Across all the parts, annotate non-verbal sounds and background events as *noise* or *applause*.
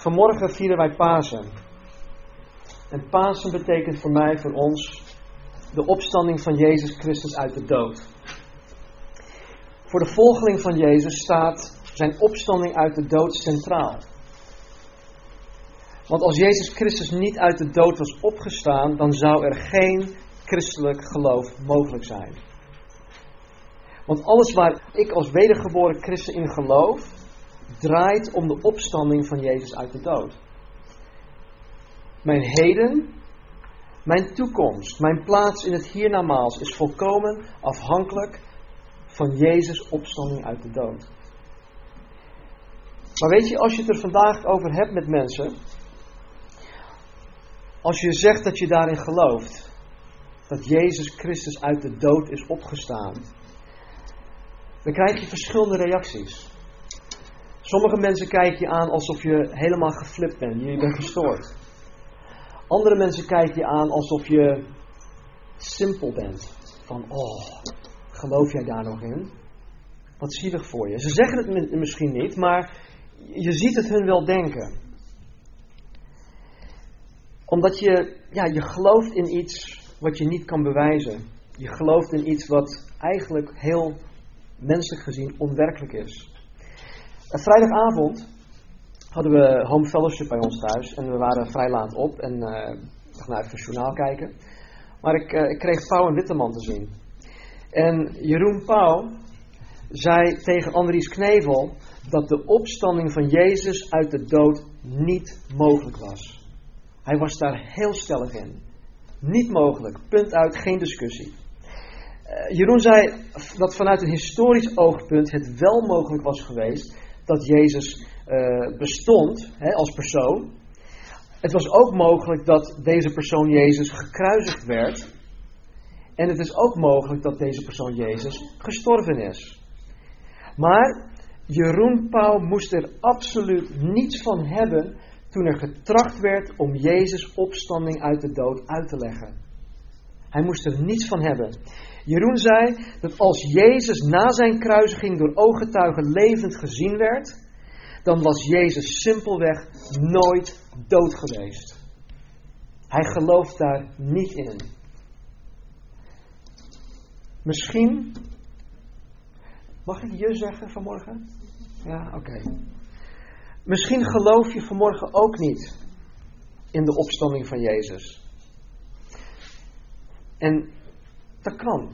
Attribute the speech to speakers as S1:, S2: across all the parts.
S1: Vanmorgen vieren wij Pasen. En Pasen betekent voor mij, voor ons, de opstanding van Jezus Christus uit de dood. Voor de volgeling van Jezus staat zijn opstanding uit de dood centraal. Want als Jezus Christus niet uit de dood was opgestaan, dan zou er geen christelijk geloof mogelijk zijn. Want alles waar ik als wedergeboren christen in geloof, draait om de opstanding van Jezus uit de dood. Mijn heden, mijn toekomst, mijn plaats in het hiernamaals is volkomen afhankelijk van Jezus' opstanding uit de dood. Maar weet je, als je het er vandaag over hebt met mensen, als je zegt dat je daarin gelooft, dat Jezus Christus uit de dood is opgestaan, dan krijg je verschillende reacties. Sommige mensen kijken je aan alsof je helemaal geflipt bent, je bent gestoord. Andere mensen kijken je aan alsof je simpel bent. Van, oh, geloof jij daar nog in? Wat zielig voor je. Ze zeggen het misschien niet, maar je ziet het hun wel denken. Omdat je, ja, je gelooft in iets wat je niet kan bewijzen. Je gelooft in iets wat eigenlijk heel menselijk gezien onwerkelijk is. Vrijdagavond hadden we home fellowship bij ons thuis en we waren vrij laat op en uh, ik naar het journaal kijken. Maar ik, ik kreeg Pauw en Witteman te zien. En Jeroen Pauw zei tegen Andries Knevel dat de opstanding van Jezus uit de dood niet mogelijk was. Hij was daar heel stellig in. Niet mogelijk. Punt uit, geen discussie. Uh, Jeroen zei dat vanuit een historisch oogpunt het wel mogelijk was geweest dat Jezus uh, bestond hè, als persoon. Het was ook mogelijk dat deze persoon Jezus gekruisigd werd. En het is ook mogelijk dat deze persoon Jezus gestorven is. Maar Jeroen Pauw moest er absoluut niets van hebben toen er getracht werd om Jezus' opstanding uit de dood uit te leggen. Hij moest er niets van hebben. Jeroen zei dat als Jezus na zijn kruisiging door ooggetuigen levend gezien werd, dan was Jezus simpelweg nooit dood geweest. Hij gelooft daar niet in. Misschien, mag ik je zeggen vanmorgen? Ja, oké. Misschien geloof je vanmorgen ook niet in de opstanding van Jezus. En dat kan.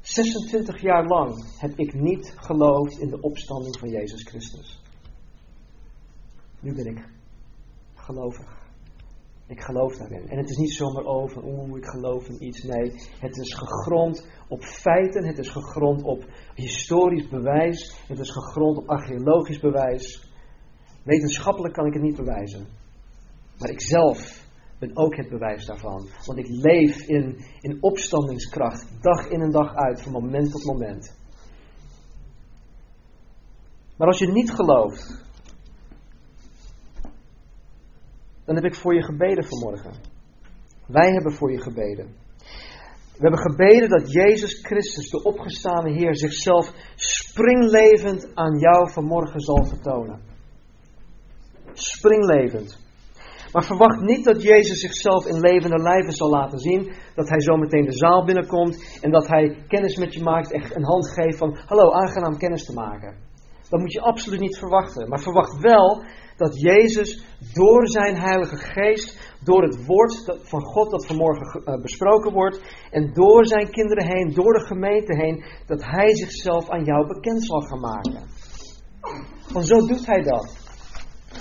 S1: 26 jaar lang heb ik niet geloofd in de opstanding van Jezus Christus. Nu ben ik gelovig. Ik geloof daarin. En het is niet zomaar over, oeh, ik geloof in iets. Nee, het is gegrond op feiten, het is gegrond op historisch bewijs, het is gegrond op archeologisch bewijs. Wetenschappelijk kan ik het niet bewijzen. Maar ik zelf ben ook het bewijs daarvan. Want ik leef in, in opstandingskracht, dag in en dag uit, van moment tot moment. Maar als je niet gelooft, dan heb ik voor je gebeden vanmorgen. Wij hebben voor je gebeden. We hebben gebeden dat Jezus Christus, de opgestane Heer, zichzelf springlevend aan jou vanmorgen zal vertonen. Springlevend. Maar verwacht niet dat Jezus zichzelf in levende lijven zal laten zien. Dat hij zo meteen de zaal binnenkomt en dat hij kennis met je maakt en een hand geeft van hallo, aangenaam kennis te maken. Dat moet je absoluut niet verwachten. Maar verwacht wel dat Jezus door zijn Heilige Geest, door het woord van God dat vanmorgen eh, besproken wordt, en door zijn kinderen heen, door de gemeente heen, dat hij zichzelf aan jou bekend zal gaan maken. Want zo doet hij dat.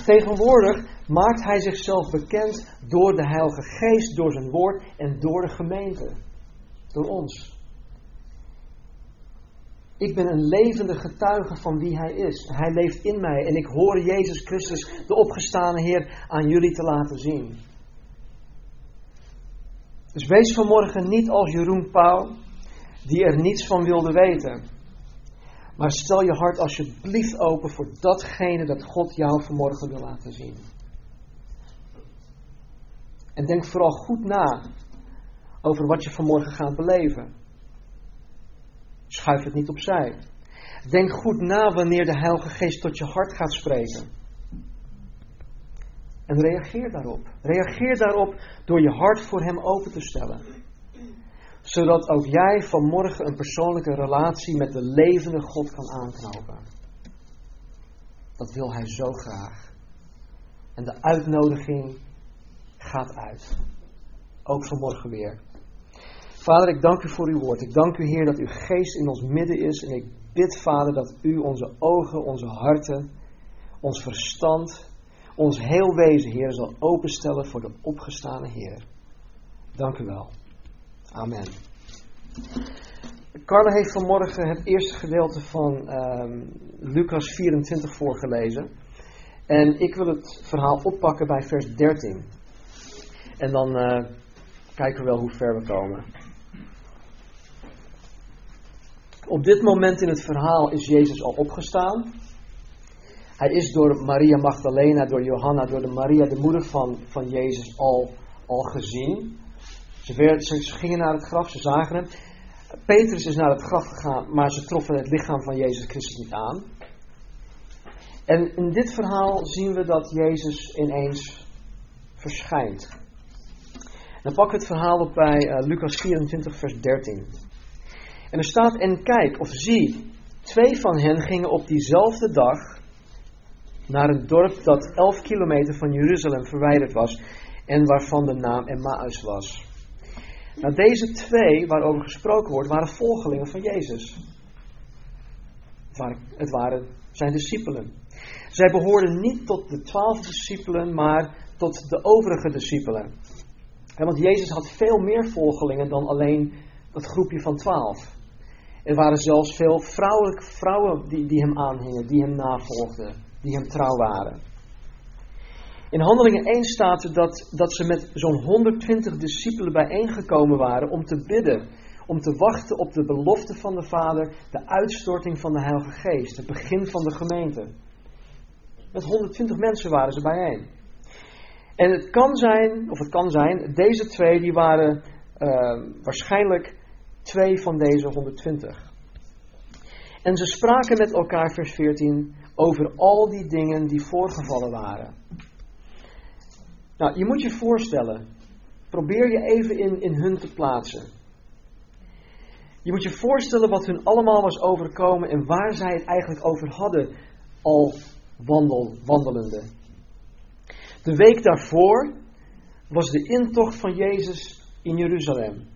S1: Tegenwoordig maakt hij zichzelf bekend door de Heilige Geest, door zijn woord en door de gemeente. Door ons. Ik ben een levende getuige van wie Hij is. Hij leeft in mij en ik hoor Jezus Christus, de opgestane Heer, aan jullie te laten zien. Dus wees vanmorgen niet als Jeroen Pauw, die er niets van wilde weten. Maar stel je hart alsjeblieft open voor datgene dat God jou vanmorgen wil laten zien. En denk vooral goed na over wat je vanmorgen gaat beleven. Schuif het niet opzij. Denk goed na wanneer de Heilige Geest tot je hart gaat spreken. En reageer daarop. Reageer daarop door je hart voor Hem open te stellen. Zodat ook jij vanmorgen een persoonlijke relatie met de levende God kan aanknopen. Dat wil Hij zo graag. En de uitnodiging gaat uit. Ook vanmorgen weer. Vader, ik dank u voor uw woord. Ik dank u, Heer, dat uw geest in ons midden is. En ik bid, Vader, dat u onze ogen, onze harten, ons verstand, ons heel wezen, Heer, zal openstellen voor de opgestane Heer. Dank u wel. Amen. Carla heeft vanmorgen het eerste gedeelte van um, Lucas 24 voorgelezen. En ik wil het verhaal oppakken bij vers 13. En dan uh, kijken we wel hoe ver we komen. Op dit moment in het verhaal is Jezus al opgestaan. Hij is door Maria Magdalena, door Johanna, door de Maria, de moeder van, van Jezus, al, al gezien. Ze, gingen naar het graf, ze zagen hem. Petrus is naar het graf gegaan, maar ze troffen het lichaam van Jezus Christus niet aan. En in dit verhaal zien we dat Jezus ineens verschijnt. Dan pakken we het verhaal op bij uh, Lucas 24, vers 13. En er staat: En kijk, of zie, twee van hen gingen op diezelfde dag naar een dorp dat 11 kilometer van Jeruzalem verwijderd was en waarvan de naam Emmaus was. Nou, deze twee waarover gesproken wordt, waren volgelingen van Jezus. Het waren, zijn discipelen. Zij behoorden niet tot de twaalf discipelen, maar tot de overige discipelen. want Jezus had veel meer volgelingen dan alleen dat groepje van twaalf. Er waren zelfs veel vrouwelijke vrouwen die, die hem aanhingen, die hem navolgden die hem trouw waren. In Handelingen 1 staat dat, dat ze met zo'n 120 discipelen bijeengekomen waren om te bidden, om te wachten op de belofte van de Vader, de uitstorting van de Heilige Geest, het begin van de gemeente. Met 120 mensen waren ze bijeen. En het kan zijn, of het kan zijn, deze twee die waren uh, waarschijnlijk twee van deze 120. En ze spraken met elkaar, vers 14, over al die dingen die voorgevallen waren. Nou, je moet je voorstellen, probeer je even in, in hun te plaatsen. Je moet je voorstellen wat hun allemaal was overkomen en waar zij het eigenlijk over hadden, al wandel, wandelende. De week daarvoor was de intocht van Jezus in Jeruzalem.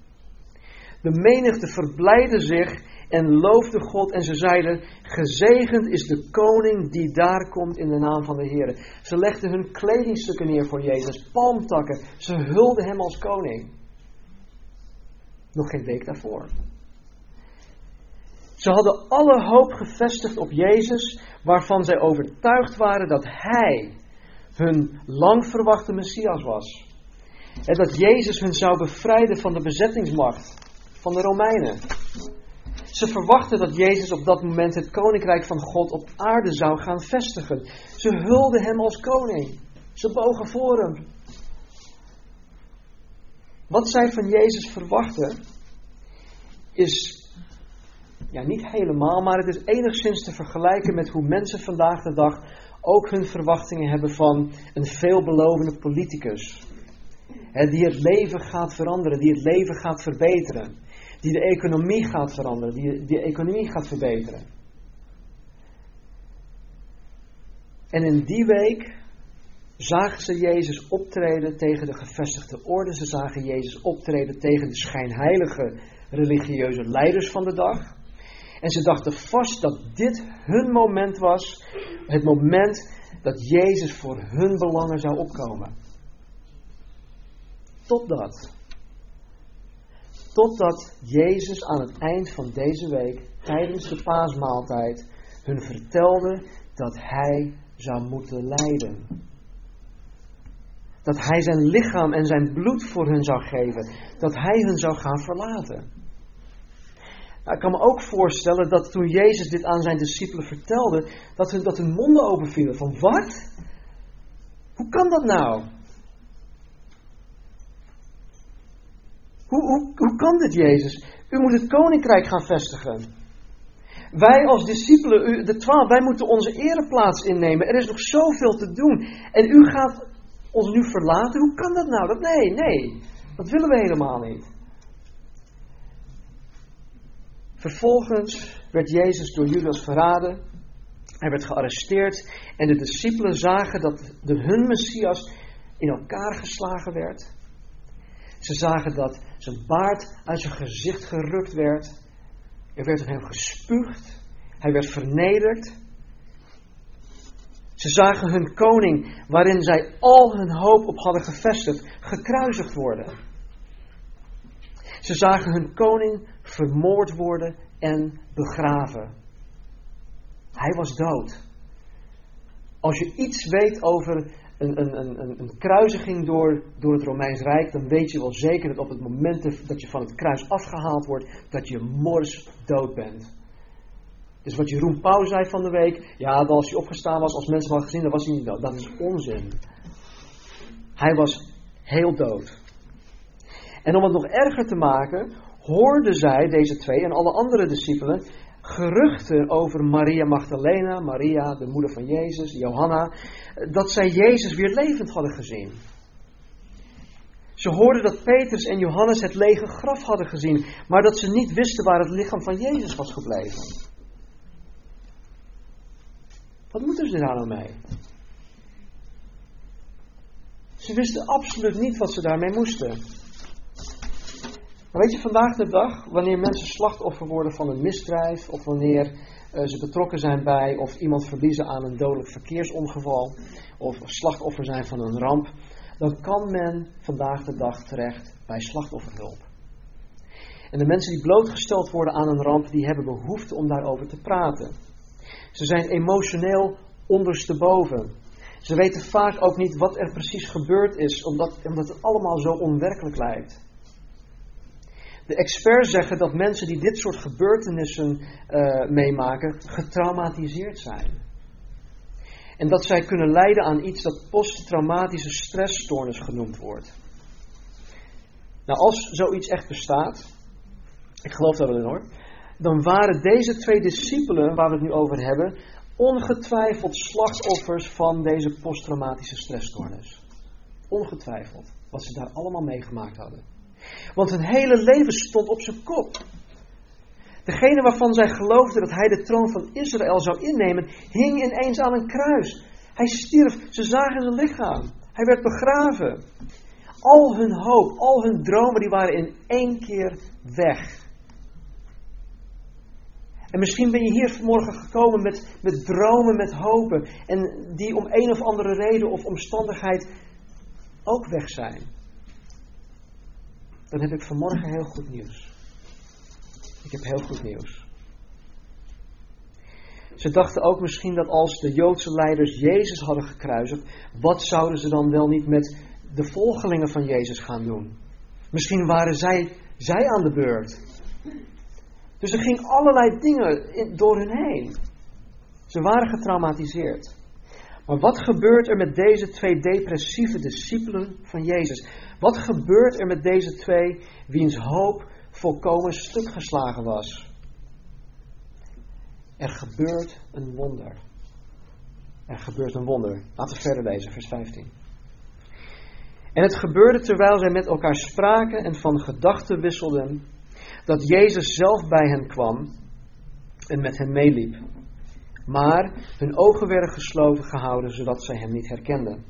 S1: De menigte verblijde zich en loofde God en ze zeiden, gezegend is de koning die daar komt in de naam van de Heer. Ze legden hun kledingstukken neer voor Jezus, palmtakken, ze hulden hem als koning. Nog geen week daarvoor. Ze hadden alle hoop gevestigd op Jezus, waarvan zij overtuigd waren dat Hij hun lang verwachte Messias was. En dat Jezus hun zou bevrijden van de bezettingsmacht van de Romeinen. Ze verwachten dat Jezus op dat moment het koninkrijk van God op aarde zou gaan vestigen. Ze hulden hem als koning. Ze bogen voor hem. Wat zij van Jezus verwachten is ja, niet helemaal, maar het is enigszins te vergelijken met hoe mensen vandaag de dag ook hun verwachtingen hebben van een veelbelovende politicus. die het leven gaat veranderen, die het leven gaat verbeteren die de economie gaat veranderen, die de economie gaat verbeteren. En in die week zagen ze Jezus optreden tegen de gevestigde orde. Ze zagen Jezus optreden tegen de schijnheilige religieuze leiders van de dag. En ze dachten vast dat dit hun moment was, het moment dat Jezus voor hun belangen zou opkomen. Totdat Totdat Jezus aan het eind van deze week, tijdens de paasmaaltijd, hun vertelde dat hij zou moeten lijden. Dat hij zijn lichaam en zijn bloed voor hun zou geven. Dat hij hun zou gaan verlaten. Nou, ik kan me ook voorstellen dat toen Jezus dit aan zijn discipelen vertelde, dat hun, dat hun monden openvielen. Van wat? Hoe kan dat nou? Hoe, hoe, kan dit, Jezus? U moet het koninkrijk gaan vestigen. Wij als discipelen, de twaalf, wij moeten onze ereplaats innemen. Er is nog zoveel te doen. En u gaat ons nu verlaten. Hoe kan dat nou? Dat, nee, nee. Dat willen we helemaal niet. Vervolgens werd Jezus door Judas verraden. Hij werd gearresteerd. En de discipelen zagen dat de, hun Messias in elkaar geslagen werd. Ze zagen dat zijn baard uit zijn gezicht gerukt werd. Er werd op hem gespuugd. Hij werd vernederd. Ze zagen hun koning, waarin zij al hun hoop op hadden gevestigd, gekruisigd worden. Ze zagen hun koning vermoord worden en begraven. Hij was dood. Als je iets weet over een, een, een, kruisiging door, door het Romeins Rijk, dan weet je wel zeker dat op het moment dat je van het kruis afgehaald wordt, dat je mors dood bent. Dus wat Jeroen Pauw zei van de week, ja, als hij opgestaan was, als mensen hadden gezien, dan was hij niet dood. Dat is onzin. Hij was heel dood. En om het nog erger te maken, hoorden zij, deze twee en alle andere discipelen, geruchten over Maria Magdalena, Maria, de moeder van Jezus, Johanna, dat zij Jezus weer levend hadden gezien. Ze hoorden dat Petrus en Johannes het lege graf hadden gezien, maar dat ze niet wisten waar het lichaam van Jezus was gebleven. Wat moeten ze daar nou mee? Ze wisten absoluut niet wat ze daarmee moesten. Maar weet je, vandaag de dag, wanneer mensen slachtoffer worden van een misdrijf, of wanneer uh, ze betrokken zijn bij of iemand verliezen aan een dodelijk verkeersongeval, of slachtoffer zijn van een ramp, dan kan men vandaag de dag terecht bij slachtofferhulp. En de mensen die blootgesteld worden aan een ramp, die hebben behoefte om daarover te praten. Ze zijn emotioneel ondersteboven. Ze weten vaak ook niet wat er precies gebeurd is, omdat, omdat het allemaal zo onwerkelijk lijkt. De experts zeggen dat mensen die dit soort gebeurtenissen uh, meemaken, getraumatiseerd zijn. En dat zij kunnen lijden aan iets dat posttraumatische stressstoornis genoemd wordt. Nou, als zoiets echt bestaat, ik geloof dat wel in hoor, dan waren deze twee discipelen waar we het nu over hebben, ongetwijfeld slachtoffers van deze posttraumatische stressstoornis. Ongetwijfeld, wat ze daar allemaal meegemaakt hadden. Want hun hele leven stond op zijn kop. Degene waarvan zij geloofden dat hij de troon van Israël zou innemen, hing ineens aan een kruis. Hij stierf, ze zagen zijn lichaam. Hij werd begraven. Al hun hoop, al hun dromen, die waren in één keer weg. En misschien ben je hier vanmorgen gekomen met, met dromen, met hopen. En die om een of andere reden of omstandigheid ook weg zijn. Dan heb ik vanmorgen heel goed nieuws. Ik heb heel goed nieuws. Ze dachten ook misschien dat als de Joodse leiders Jezus hadden gekruisigd, wat zouden ze dan wel niet met de volgelingen van Jezus gaan doen? Misschien waren zij, zij aan de beurt. Dus er ging allerlei dingen door hun heen. Ze waren getraumatiseerd. Maar wat gebeurt er met deze twee depressieve discipelen van Jezus? Wat gebeurt er met deze twee wiens hoop volkomen stuk geslagen was? Er gebeurt een wonder. Er gebeurt een wonder. Laten we verder lezen, vers 15. En het gebeurde terwijl zij met elkaar spraken en van gedachten wisselden dat Jezus zelf bij hen kwam en met hen meeliep. Maar hun ogen werden gesloten gehouden, zodat zij hem niet herkenden.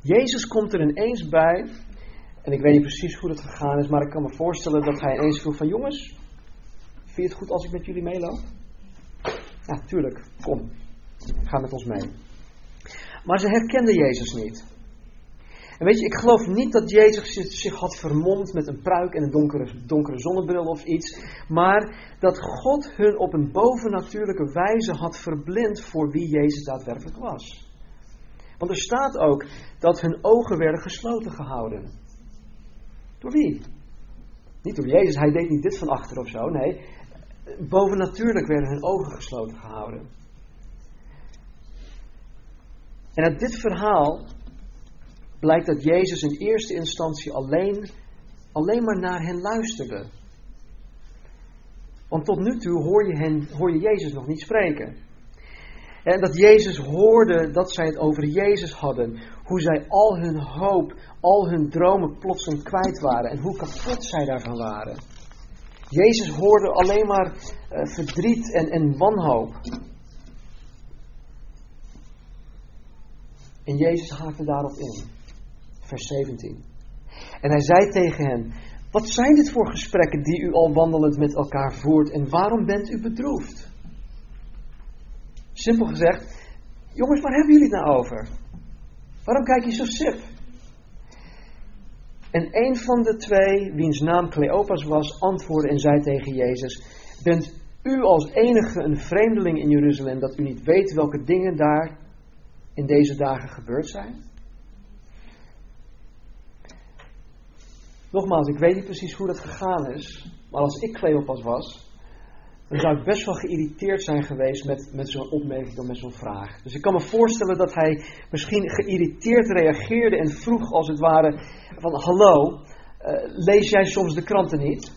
S1: Jezus komt er ineens bij, en ik weet niet precies hoe dat gegaan is, maar ik kan me voorstellen dat hij ineens vroeg van jongens, vind je het goed als ik met jullie meeloop? Ja, tuurlijk, kom, ga met ons mee. Maar ze herkenden Jezus niet. En weet je, ik geloof niet dat Jezus zich had vermomd met een pruik en een donkere, donkere zonnebril of iets. Maar dat God hun op een bovennatuurlijke wijze had verblind voor wie Jezus daadwerkelijk was. Want er staat ook dat hun ogen werden gesloten gehouden. Door wie? Niet door Jezus, hij deed niet dit van achter of zo. Nee, bovennatuurlijk werden hun ogen gesloten gehouden. En uit dit verhaal blijkt dat Jezus in eerste instantie alleen, alleen maar naar hen luisterde. Want tot nu toe hoor je, hen, hoor je Jezus nog niet spreken. En dat Jezus hoorde dat zij het over Jezus hadden. Hoe zij al hun hoop, al hun dromen plotseling kwijt waren. En hoe kapot zij daarvan waren. Jezus hoorde alleen maar uh, verdriet en, en wanhoop. En Jezus haakte daarop in. Vers 17. En hij zei tegen hen: Wat zijn dit voor gesprekken die u al wandelend met elkaar voert en waarom bent u bedroefd? Simpel gezegd, jongens, waar hebben jullie het nou over? Waarom kijk je zo sip? En een van de twee, wiens naam Cleopas was, antwoordde en zei tegen Jezus: Bent u als enige een vreemdeling in Jeruzalem dat u niet weet welke dingen daar in deze dagen gebeurd zijn? Nogmaals, ik weet niet precies hoe dat gegaan is, maar als ik Cleopas was, dan zou ik best wel geïrriteerd zijn geweest met, met zo'n opmerking of met zo'n vraag. Dus ik kan me voorstellen dat hij misschien geïrriteerd reageerde en vroeg als het ware van hallo, uh, lees jij soms de kranten niet?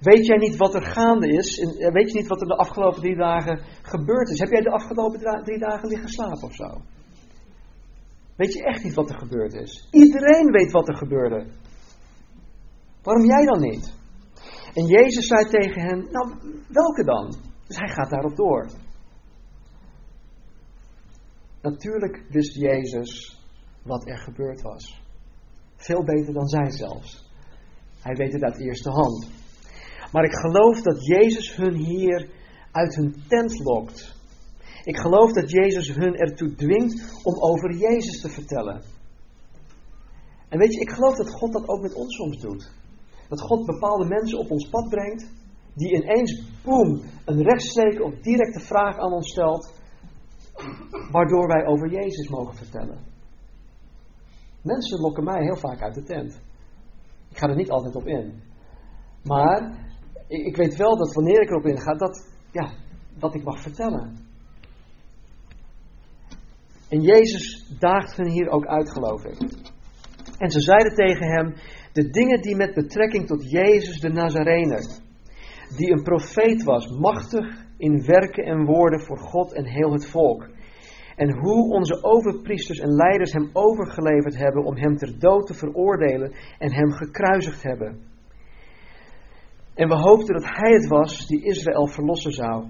S1: Weet jij niet wat er gaande is? En weet je niet wat er de afgelopen drie dagen gebeurd is? Heb jij de afgelopen drie dagen liggen slapen of zo? Weet je echt niet wat er gebeurd is? Iedereen weet wat er gebeurde. Waarom jij dan niet? En Jezus zei tegen hen, nou welke dan? Dus hij gaat daarop door. Natuurlijk wist Jezus wat er gebeurd was. Veel beter dan zij zelfs. Hij weet het uit eerste hand. Maar ik geloof dat Jezus hun hier uit hun tent lokt. Ik geloof dat Jezus hun ertoe dwingt om over Jezus te vertellen. En weet je, ik geloof dat God dat ook met ons soms doet. Dat God bepaalde mensen op ons pad brengt, die ineens, boem, een rechtstreeks of directe vraag aan ons stelt, waardoor wij over Jezus mogen vertellen. Mensen lokken mij heel vaak uit de tent. Ik ga er niet altijd op in. Maar ik, ik weet wel dat wanneer ik erop inga, dat, ja, dat ik mag vertellen. En Jezus daagt hen hier ook uit, geloof ik. En ze zeiden tegen hem: De dingen die met betrekking tot Jezus de Nazarener, die een profeet was, machtig in werken en woorden voor God en heel het volk. En hoe onze overpriesters en leiders hem overgeleverd hebben om hem ter dood te veroordelen en hem gekruisigd hebben. En we hoopten dat hij het was die Israël verlossen zou.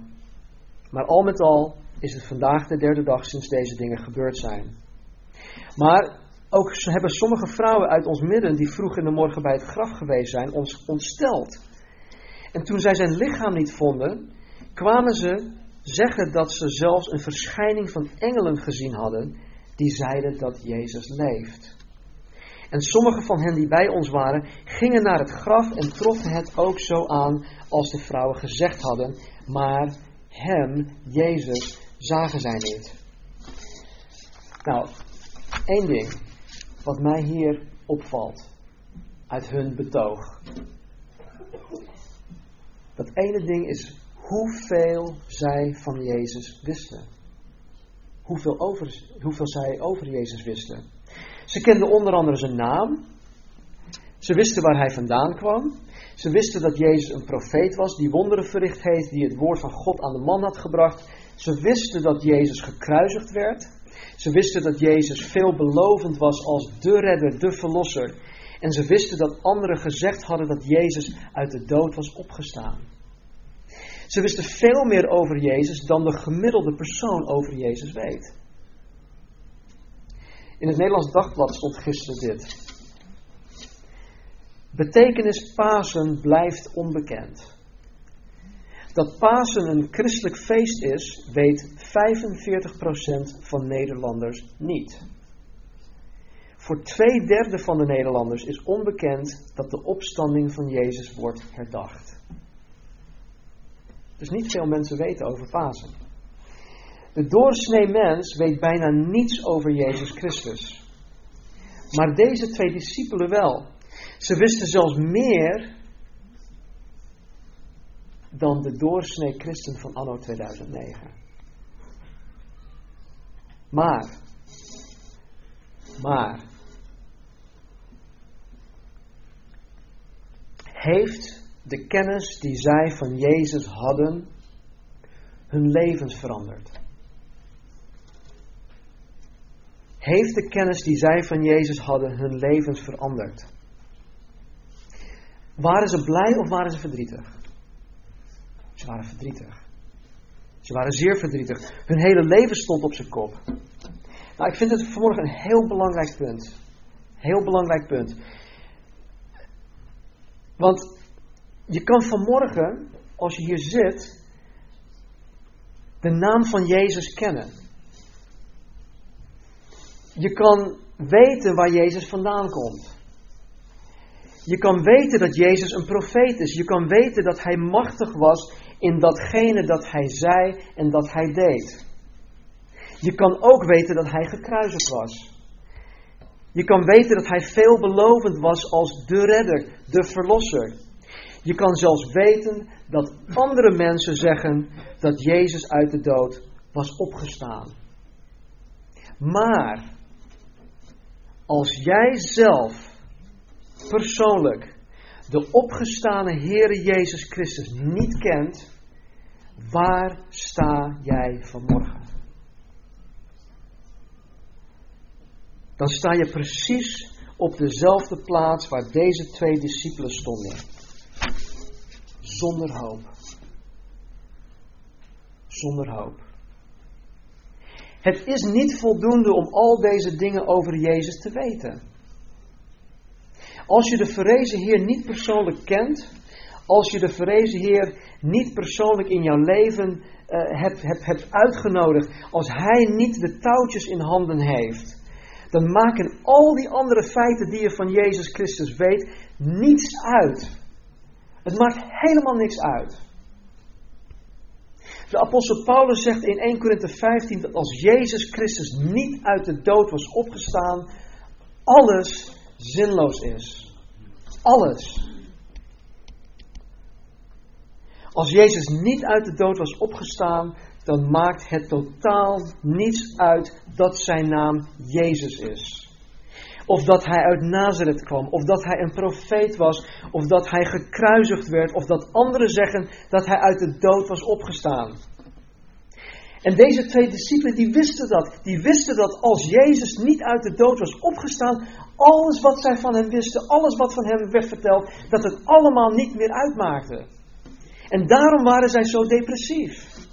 S1: Maar al met al is het vandaag de derde dag sinds deze dingen gebeurd zijn. Maar ook hebben sommige vrouwen uit ons midden, die vroeg in de morgen bij het graf geweest zijn, ons ontsteld. En toen zij zijn lichaam niet vonden, kwamen ze zeggen dat ze zelfs een verschijning van engelen gezien hadden, die zeiden dat Jezus leeft. En sommige van hen die bij ons waren, gingen naar het graf en troffen het ook zo aan als de vrouwen gezegd hadden, maar hem, Jezus, zagen zij niet. Nou, één ding wat mij hier opvalt uit hun betoog. Dat ene ding is hoeveel zij van Jezus wisten. Hoeveel, over, hoeveel zij over Jezus wisten. Ze kenden onder andere zijn naam. Ze wisten waar hij vandaan kwam. Ze wisten dat Jezus een profeet was die wonderen verricht heeft, die het woord van God aan de man had gebracht. Ze wisten dat Jezus gekruisigd werd. Ze wisten dat Jezus veelbelovend was als de redder, de verlosser. En ze wisten dat anderen gezegd hadden dat Jezus uit de dood was opgestaan. Ze wisten veel meer over Jezus dan de gemiddelde persoon over Jezus weet. In het Nederlands Dagblad stond gisteren dit. Betekenis Pasen blijft onbekend. Dat Pasen een christelijk feest is, weet 45% van Nederlanders niet. Voor twee derde van de Nederlanders is onbekend dat de opstanding van Jezus wordt herdacht. Dus niet veel mensen weten over Pasen. De doorsnee mens weet bijna niets over Jezus Christus. Maar deze twee discipelen wel. Ze wisten zelfs meer dan de doorsnee christen van anno 2009. Maar, maar, heeft de kennis die zij van Jezus hadden hun levens veranderd? Heeft de kennis die zij van Jezus hadden hun levens veranderd? Waren ze blij of waren ze verdrietig? Ze waren verdrietig. Ze waren zeer verdrietig. Hun hele leven stond op zijn kop. Nou, ik vind het vanmorgen een heel belangrijk punt. Heel belangrijk punt. Want je kan vanmorgen, als je hier zit, de naam van Jezus kennen. Je kan weten waar Jezus vandaan komt. Je kan weten dat Jezus een profeet is. Je kan weten dat hij machtig was in datgene dat hij zei en dat hij deed. Je kan ook weten dat hij gekruisigd was. Je kan weten dat hij veelbelovend was als de redder, de verlosser. Je kan zelfs weten dat andere mensen zeggen dat Jezus uit de dood was opgestaan. Maar als jij zelf persoonlijk de opgestane Heere Jezus Christus niet kent, waar sta jij vanmorgen? Dan sta je precies op dezelfde plaats waar deze twee discipelen stonden. Zonder hoop. Zonder hoop. Het is niet voldoende om al deze dingen over Jezus te weten. Als je de verrezen Heer niet persoonlijk kent, als je de verrezen Heer niet persoonlijk in jouw leven uh, hebt, hebt, hebt uitgenodigd, als Hij niet de touwtjes in handen heeft, dan maken al die andere feiten die je van Jezus Christus weet niets uit. Het maakt helemaal niks uit. De apostel Paulus zegt in 1 Korinthe 15 dat als Jezus Christus niet uit de dood was opgestaan, alles zinloos is. Alles. Als Jezus niet uit de dood was opgestaan, dan maakt het totaal niets uit dat zijn naam Jezus is. Of dat hij uit Nazareth kwam, of dat hij een profeet was, of dat hij gekruisigd werd, of dat anderen zeggen dat hij uit de dood was opgestaan. En deze twee discipelen die wisten dat. Die wisten dat als Jezus niet uit de dood was opgestaan, alles wat zij van hem wisten, alles wat van hem werd verteld, dat het allemaal niet meer uitmaakte. En daarom waren zij zo depressief.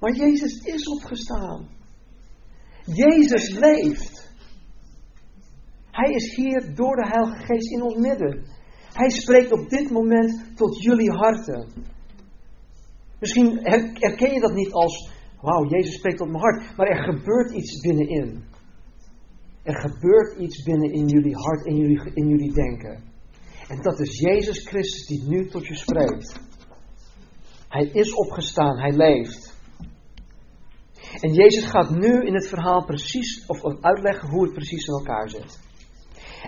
S1: Maar Jezus is opgestaan. Jezus leeft. Hij is hier door de Heilige Geest in ons midden. Hij spreekt op dit moment tot jullie harten. Misschien herken je dat niet als, wauw, Jezus spreekt tot mijn hart, maar er gebeurt iets binnenin. Er gebeurt iets binnen in jullie hart en jullie, in jullie denken. En dat is Jezus Christus die nu tot je spreekt. Hij is opgestaan, hij leeft. En Jezus gaat nu in het verhaal precies, of uitleggen hoe het precies in elkaar zit.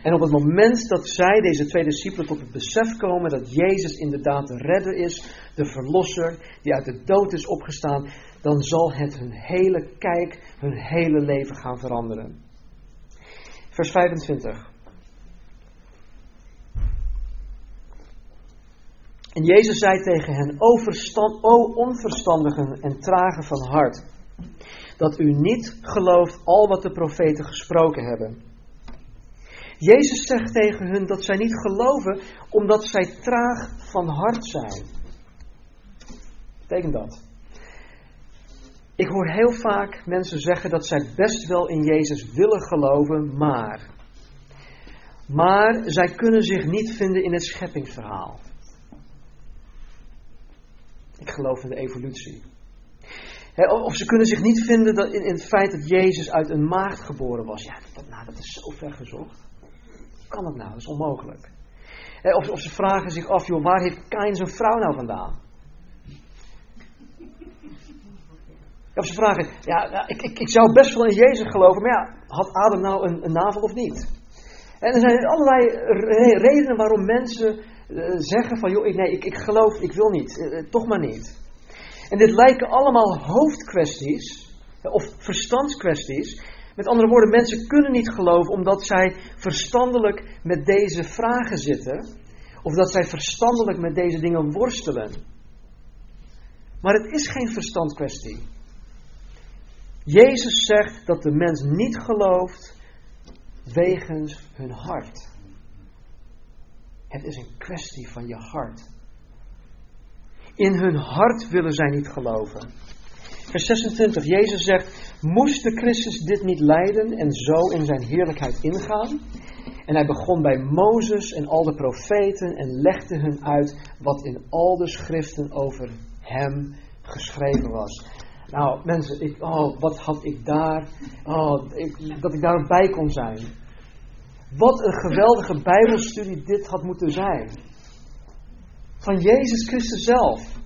S1: En op het moment dat zij, deze twee discipelen, tot het besef komen dat Jezus inderdaad de redder is, de verlosser, die uit de dood is opgestaan, dan zal het hun hele kijk, hun hele leven gaan veranderen. Vers 25. En Jezus zei tegen hen, o, verstand, o onverstandigen en tragen van hart, dat u niet gelooft al wat de profeten gesproken hebben. Jezus zegt tegen hun dat zij niet geloven omdat zij traag van hart zijn. Wat betekent dat? Ik hoor heel vaak mensen zeggen dat zij best wel in Jezus willen geloven, maar. Maar zij kunnen zich niet vinden in het scheppingsverhaal. Ik geloof in de evolutie. of ze kunnen zich niet vinden in, het feit dat Jezus uit een maagd geboren was. Ja, dat, nou, dat is zo ver gezocht. Kan dat nou? Dat is onmogelijk. Of, of ze vragen zich af, joh, waar heeft Kain zijn vrouw nou vandaan? Of ze vragen, ja, ik, ik, ik zou best wel in Jezus geloven, maar ja, had Adam nou een, een navel of niet? En er zijn allerlei redenen waarom mensen uh, zeggen van, joh, ik, nee, ik, ik geloof, ik wil niet, uh, toch maar niet. En dit lijken allemaal hoofdkwesties, of verstandskwesties, Met andere woorden, mensen kunnen niet geloven omdat zij verstandelijk met deze vragen zitten, of dat zij verstandelijk met deze dingen worstelen. Maar het is geen verstandkwestie. Jezus zegt dat de mens niet gelooft wegens hun hart. Het is een kwestie van je hart. In hun hart willen zij niet geloven. Vers 26, Jezus zegt, moest de Christus dit niet lijden en zo in zijn heerlijkheid ingaan? En hij begon bij Mozes en al de profeten en legde hun uit wat in al de schriften over hem geschreven was. Nou, mensen, ik, oh, wat had ik daar, oh, ik, dat ik daar bij kon zijn. Wat een geweldige Bijbelstudie dit had moeten zijn. Van Jezus Christus zelf.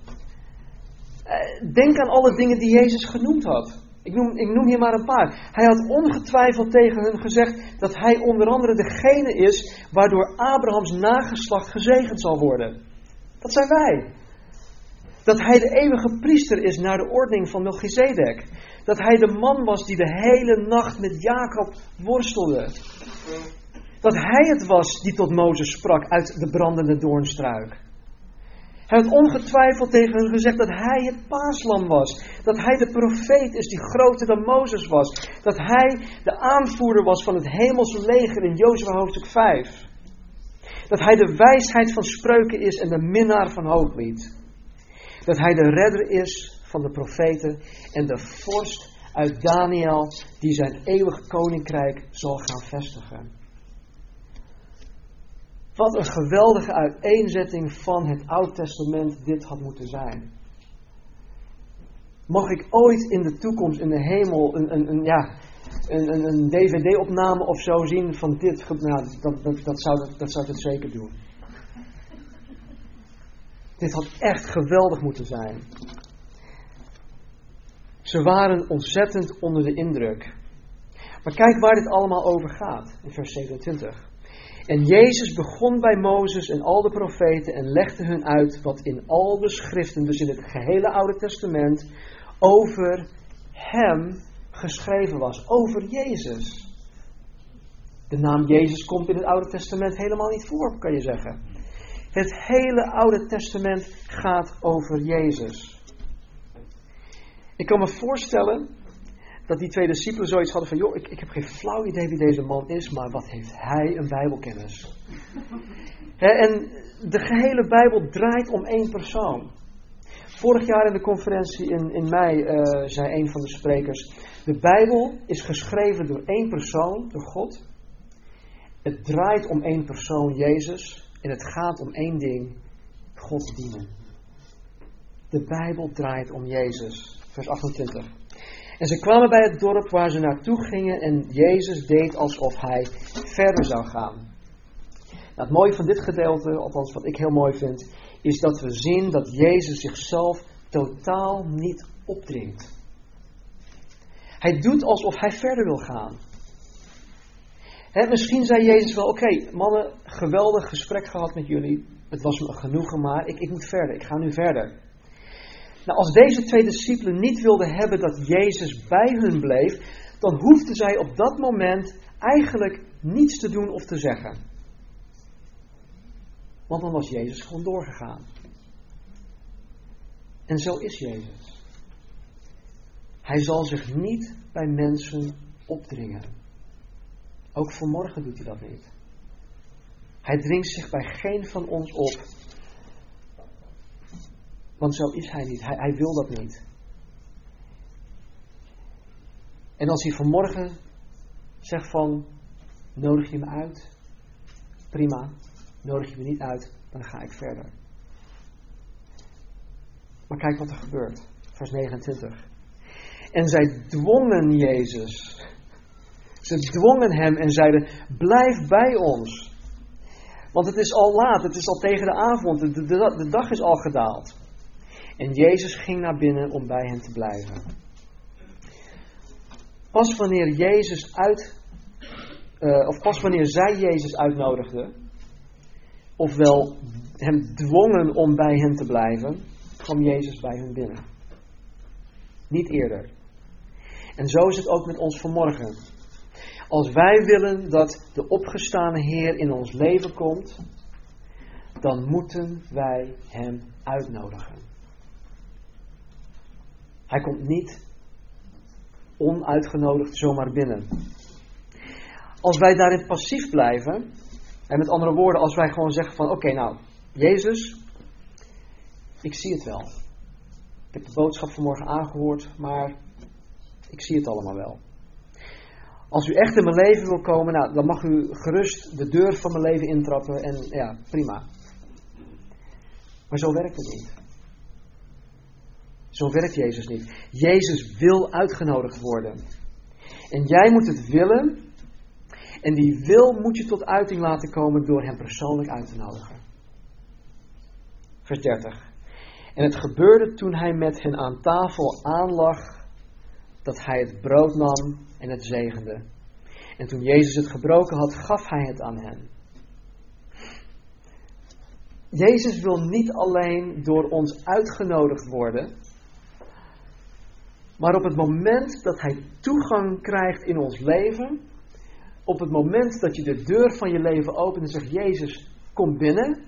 S1: Eh, denk aan alle dingen die Jezus genoemd had. Ik noem, ik noem hier maar een paar. Hij had ongetwijfeld tegen hen gezegd dat hij onder andere degene is waardoor Abrahams nageslacht gezegend zal worden. Dat zijn wij. Dat hij de eeuwige priester is naar de ordening van Melchizedek. Dat hij de man was die de hele nacht met Jacob worstelde. Dat hij het was die tot Mozes sprak uit de brandende doornstruik. Hij had ongetwijfeld tegen hen gezegd dat hij het paaslam was. Dat hij de profeet is die groter dan Mozes was. Dat hij de aanvoerder was van het hemelse leger in Jozua hoofdstuk 5. Dat hij de wijsheid van spreuken is en de minnaar van hooglied. Dat hij de redder is van de profeten en de vorst uit Daniel die zijn eeuwig koninkrijk zal gaan vestigen. Wat een geweldige uiteenzetting van het Oud Testament dit had moeten zijn. Mag ik ooit in de toekomst, in de hemel, een, een, een ja, een, een, DVD-opname of zo zien van dit? Nou, dat, dat, dat, zou, dat zou het zeker doen. Dit had echt geweldig moeten zijn. Ze waren ontzettend onder de indruk. Maar kijk waar dit allemaal over gaat in vers 27. En Jezus begon bij Mozes en al de profeten en legde hun uit wat in al de schriften, dus in het gehele Oude Testament, over Hem geschreven was. Over Jezus. De naam Jezus komt in het Oude Testament helemaal niet voor, kan je zeggen. Het hele Oude Testament gaat over Jezus. Ik kan me voorstellen dat die twee discipelen zoiets hadden van, joh, ik, ik heb geen flauw idee wie deze man is, maar wat heeft hij een bijbelkennis. *laughs* en de gehele Bijbel draait om één persoon. Vorig jaar in de conferentie in, in mei uh, zei een van de sprekers, de Bijbel is geschreven door één persoon, door God. Het draait om één persoon, Jezus, en het gaat om één ding, God dienen. De Bijbel draait om Jezus. Vers 28. En ze kwamen bij het dorp waar ze naartoe gingen en Jezus deed alsof hij verder zou gaan. Nou, het mooie van dit gedeelte, althans wat ik heel mooi vind, is dat we zien dat Jezus zichzelf totaal niet opdringt. Hij doet alsof hij verder wil gaan. misschien zei Jezus wel: Oké, mannen, geweldig gesprek gehad met jullie. Het was me genoegen, maar ik, ik moet verder. Ik ga nu verder. Nou, als deze twee discipelen niet wilden hebben dat Jezus bij hun bleef, dan hoefden zij op dat moment eigenlijk niets te doen of te zeggen. Want dan was Jezus gewoon doorgegaan. En zo is Jezus. Hij zal zich niet bij mensen opdringen. Ook vanmorgen doet hij dat niet. Hij dringt zich bij geen van ons op want zo is hij niet. Hij, hij wil dat niet. En als hij vanmorgen zegt van, nodig je me uit? Prima. Nodig je me niet uit, dan ga ik verder. Maar kijk wat er gebeurt. Vers 29. En zij dwongen Jezus. Ze dwongen hem en zeiden: Blijf bij ons. Want het is al laat, het is al tegen de avond, de, de, de dag is al gedaald. En Jezus ging naar binnen om bij hen te blijven. Pas wanneer Jezus uit, uh, of pas wanneer zij Jezus uitnodigden, ofwel hem dwongen om bij hen te blijven, kwam Jezus bij hen binnen. Niet eerder. En zo is het ook met ons vanmorgen. Als wij willen dat de opgestane Heer in ons leven komt, dan moeten wij Hem uitnodigen. Hij komt niet onuitgenodigd zomaar binnen. Als wij daarin passief blijven, en met andere woorden, als wij gewoon zeggen van oké nou, Jezus, ik zie het wel. Ik heb de boodschap vanmorgen aangehoord, maar ik zie het allemaal wel. Als u echt in mijn leven wil komen, nou, dan mag u gerust de deur van mijn leven intrappen en ja, prima. Maar zo werkt het niet. Zo werkt Jezus niet. Jezus wil uitgenodigd worden. En jij moet het willen. En die wil moet je tot uiting laten komen door hem persoonlijk uit te nodigen. Vers 30. En het gebeurde toen hij met hen aan tafel aanlag, dat hij het brood nam en het zegende. En toen Jezus het gebroken had, gaf hij het aan hen. Jezus wil niet alleen door ons uitgenodigd worden, maar op het moment dat Hij toegang krijgt in ons leven, op het moment dat je de deur van je leven opent en zegt: Jezus, kom binnen,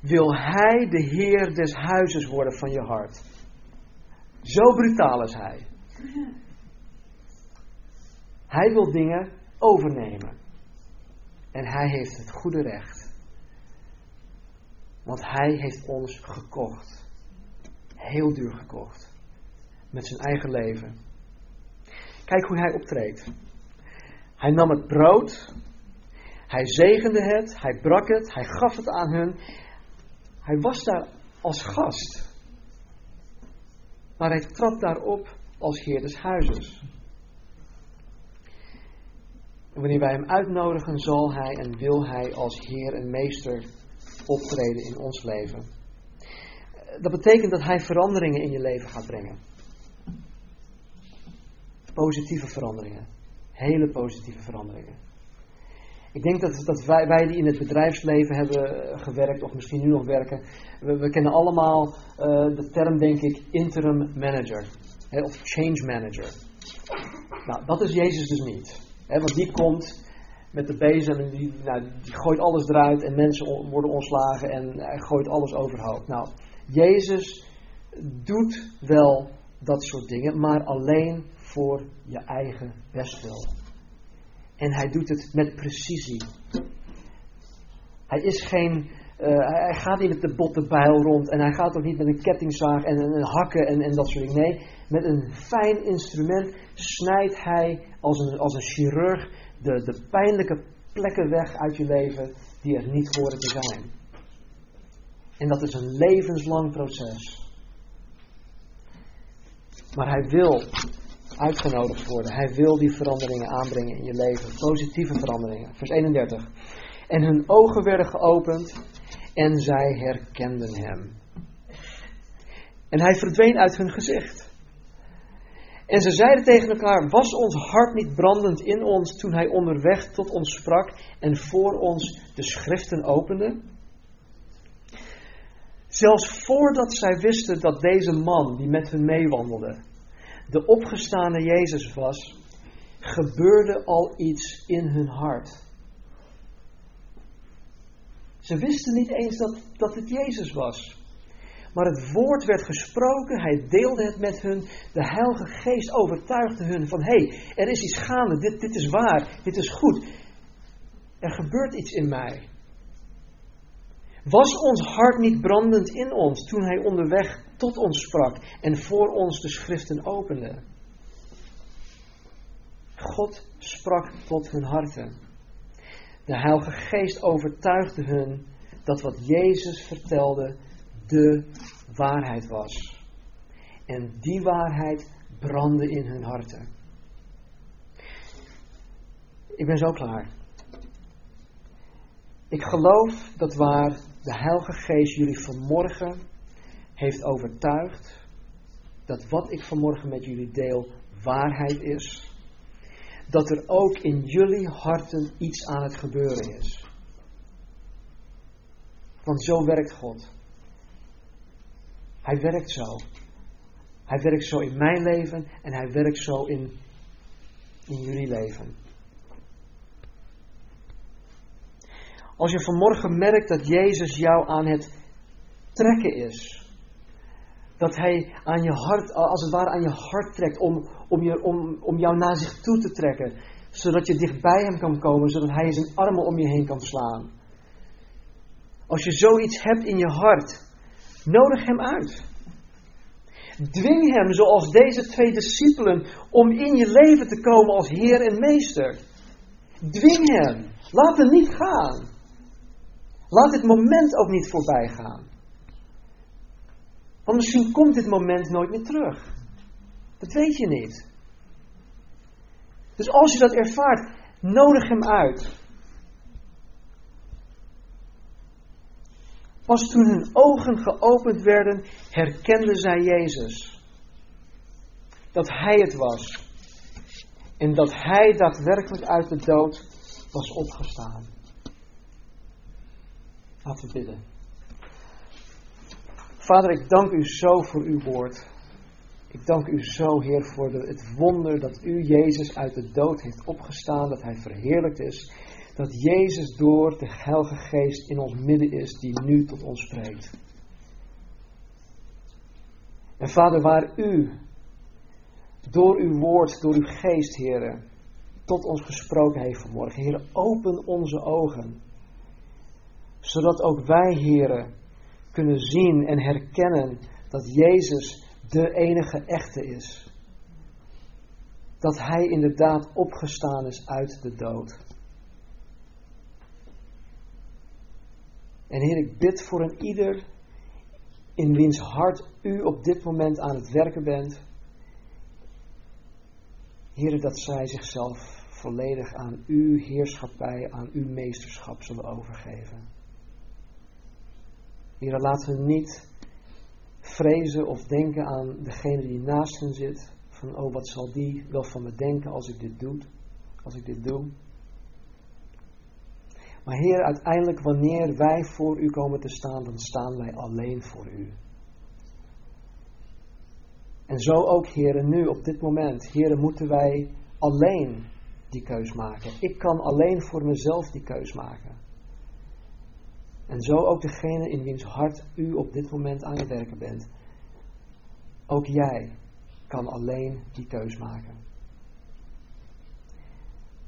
S1: wil Hij de Heer des huizes worden van je hart. Zo brutaal is Hij. Hij wil dingen overnemen. En Hij heeft het goede recht. Want Hij heeft ons gekocht. Heel duur gekocht. Met zijn eigen leven. Kijk hoe Hij optreedt. Hij nam het brood. Hij zegende het. Hij brak het. Hij gaf het aan hun. Hij was daar als gast. Maar hij trad daarop als heer des huizes. Wanneer wij hem uitnodigen, zal hij en wil hij als heer en meester optreden in ons leven. Dat betekent dat hij veranderingen in je leven gaat brengen. Positieve veranderingen. Hele positieve veranderingen. Ik denk dat, dat wij, die in het bedrijfsleven hebben gewerkt, of misschien nu nog werken, we, kennen allemaal uh, de term, denk ik, interim manager. Of change manager. Nou, dat is Jezus dus niet. Want die komt met de bezem en die, nou, die gooit alles eruit en mensen worden ontslagen en hij gooit alles overhoop. Nou, Jezus doet wel dat soort dingen, maar alleen voor je eigen bestwil. En hij doet het met precisie. Hij is geen. Uh, hij gaat niet met de botte bijl rond en hij gaat ook niet met een kettingzaag en een hakken en, en dat soort dingen. Nee, met een fijn instrument snijdt hij als een, als een chirurg de, de pijnlijke plekken weg uit je leven die er niet horen te zijn. En dat is een levenslang proces. Maar hij wil uitgenodigd worden. Hij wil die veranderingen aanbrengen in je leven. Positieve veranderingen. Vers 31. En hun ogen werden geopend en zij herkenden hem. En hij verdween uit hun gezicht. En ze zeiden tegen elkaar: Was ons hart niet brandend in ons toen hij onderweg tot ons sprak en voor ons de schriften opende? Zelfs voordat zij wisten dat deze man die met hun meewandelde, de opgestane Jezus was, gebeurde al iets in hun hart. Ze wisten niet eens dat, dat het Jezus was. Maar het woord werd gesproken, hij deelde het met hun. De Heilige Geest overtuigde hun van: hé, hey, er is iets gaande, dit, dit is waar, dit is goed. Er gebeurt iets in mij. Was ons hart niet brandend in ons toen hij onderweg tot ons sprak en voor ons de schriften opende? God sprak tot hun harten. De Heilige Geest overtuigde hun dat wat Jezus vertelde de waarheid was. En die waarheid brandde in hun harten. Ik ben zo klaar. Ik geloof dat waar de Heilige Geest jullie vanmorgen heeft overtuigd, dat wat ik vanmorgen met jullie deel waarheid is, dat er ook in jullie harten iets aan het gebeuren is. Want zo werkt God. Hij werkt zo. Hij werkt zo in mijn leven en hij werkt zo in, in jullie leven. Als je vanmorgen merkt dat Jezus jou aan het trekken is. Dat Hij aan je hart, als het ware aan je hart trekt om, om, je, om, om jou naar zich toe te trekken. Zodat je dichtbij Hem kan komen, zodat Hij zijn armen om je heen kan slaan. Als je zoiets hebt in je hart, nodig Hem uit. Dwing Hem, zoals deze twee discipelen, om in je leven te komen als Heer en Meester. Dwing Hem. Laat hem niet gaan. Laat dit moment ook niet voorbij gaan. Want misschien komt dit moment nooit meer terug. Dat weet je niet. Dus als je dat ervaart, nodig hem uit. Pas toen hun ogen geopend werden, herkenden zij Jezus. Dat Hij het was. En dat Hij daadwerkelijk uit de dood was opgestaan. Laten we bidden. Vader, ik dank u zo voor uw woord. Ik dank u zo, Heer, voor het wonder dat u Jezus uit de dood heeft opgestaan, dat hij verheerlijkt is. Dat Jezus door de Heilige Geest in ons midden is, die nu tot ons spreekt. En Vader, waar u door uw woord, door uw geest, Heer, tot ons gesproken heeft vanmorgen. Heer, open onze ogen. Zodat ook wij, Heer, kunnen zien en herkennen dat Jezus de enige echte is. Dat Hij inderdaad opgestaan is uit de dood. En Heer, ik bid voor een ieder in wiens hart U op dit moment aan het werken bent. Heer, dat zij zichzelf volledig aan Uw heerschappij, aan Uw meesterschap zullen overgeven. Heer, laten we niet vrezen of denken aan degene die naast hen zit. Van, oh, wat zal die wel van me denken als ik dit doe? Als ik dit doe. Maar Heer, uiteindelijk wanneer wij voor U komen te staan, dan staan wij alleen voor U. En zo ook, Heer, nu op dit moment, Heer, moeten wij alleen die keus maken. Ik kan alleen voor mezelf die keus maken. En zo ook degene in wiens hart u op dit moment aan het werken bent. Ook jij kan alleen die keus maken.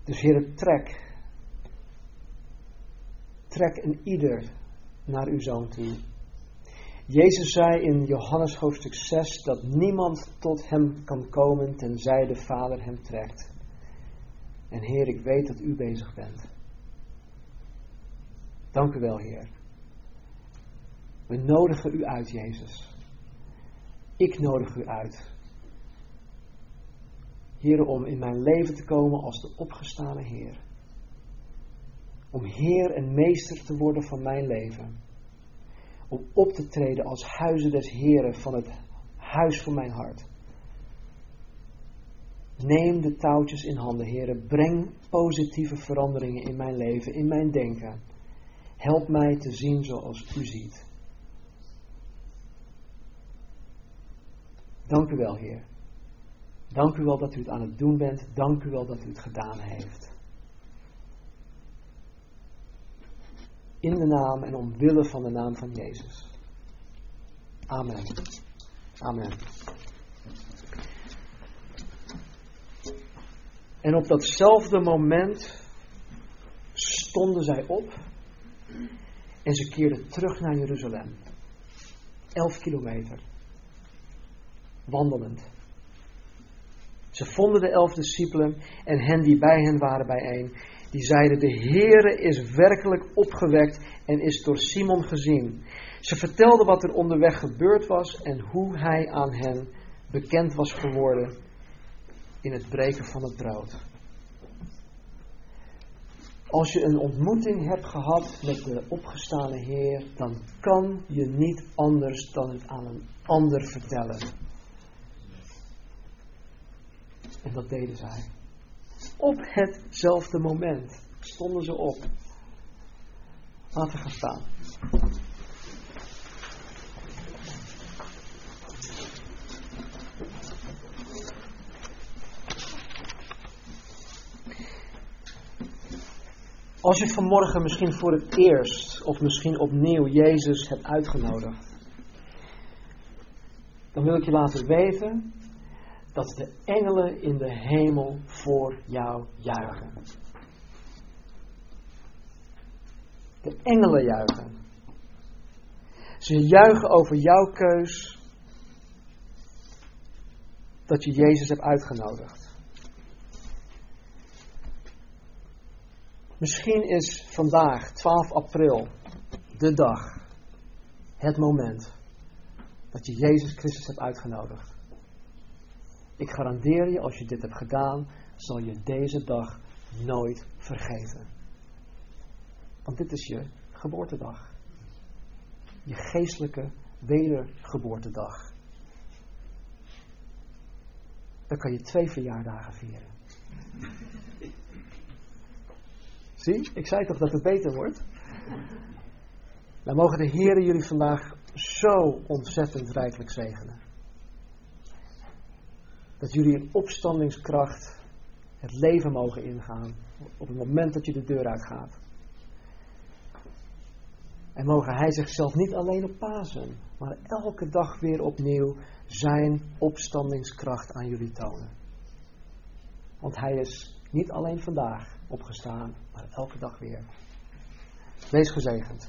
S1: Dus Heer, trek. Trek een ieder naar uw zoon toe. Jezus zei in Johannes hoofdstuk 6 dat niemand tot hem kan komen tenzij de Vader hem trekt. En Heer, ik weet dat u bezig bent. Dank u wel, Heer. We nodigen u uit, Jezus. Ik nodig u uit. Heer, om in mijn leven te komen als de opgestane Heer. Om Heer en Meester te worden van mijn leven. Om op te treden als huizen des Heren van het huis van mijn hart. Neem de touwtjes in handen, heren. Breng positieve veranderingen in mijn leven, in mijn denken. Help mij te zien zoals u ziet. Dank u wel, Heer. Dank u wel dat u het aan het doen bent. Dank u wel dat u het gedaan heeft. In de naam en omwille van de naam van Jezus. Amen. Amen. En op datzelfde moment stonden zij op en ze keerden terug naar Jeruzalem. Elf kilometer. Wandelend. Ze vonden de elf discipelen en hen die bij hen waren bijeen. Die zeiden, de Heere is werkelijk opgewekt en is door Simon gezien. Ze vertelden wat er onderweg gebeurd was en hoe hij aan hen bekend was geworden in het breken van het brood. Als je een ontmoeting hebt gehad met de opgestane Heer, dan kan je niet anders dan het aan een ander vertellen. En dat deden zij. Op hetzelfde moment stonden ze op. Laten we gaan staan. Als je vanmorgen misschien voor het eerst of misschien opnieuw Jezus hebt uitgenodigd, dan wil ik je laten weten dat de engelen in de hemel voor jou juichen. De engelen juichen. Ze juichen over jouw keus dat je Jezus hebt uitgenodigd. Misschien is vandaag, 12 april, de dag, het moment dat je Jezus Christus hebt uitgenodigd. Ik garandeer je, als je dit hebt gedaan, zal je deze dag nooit vergeten. Want dit is je geboortedag. Je geestelijke wedergeboortedag. Dan kan je twee verjaardagen vieren. Zie, ik zei toch dat het beter wordt? Dan mogen de Heer jullie vandaag zo ontzettend rijkelijk zegenen. Dat jullie in opstandingskracht het leven mogen ingaan op het moment dat je de deur uitgaat. En mogen Hij zichzelf niet alleen op Pasen, maar elke dag weer opnieuw zijn opstandingskracht aan jullie tonen. Want Hij is niet alleen vandaag opgestaan, maar elke dag weer. Wees gezegend.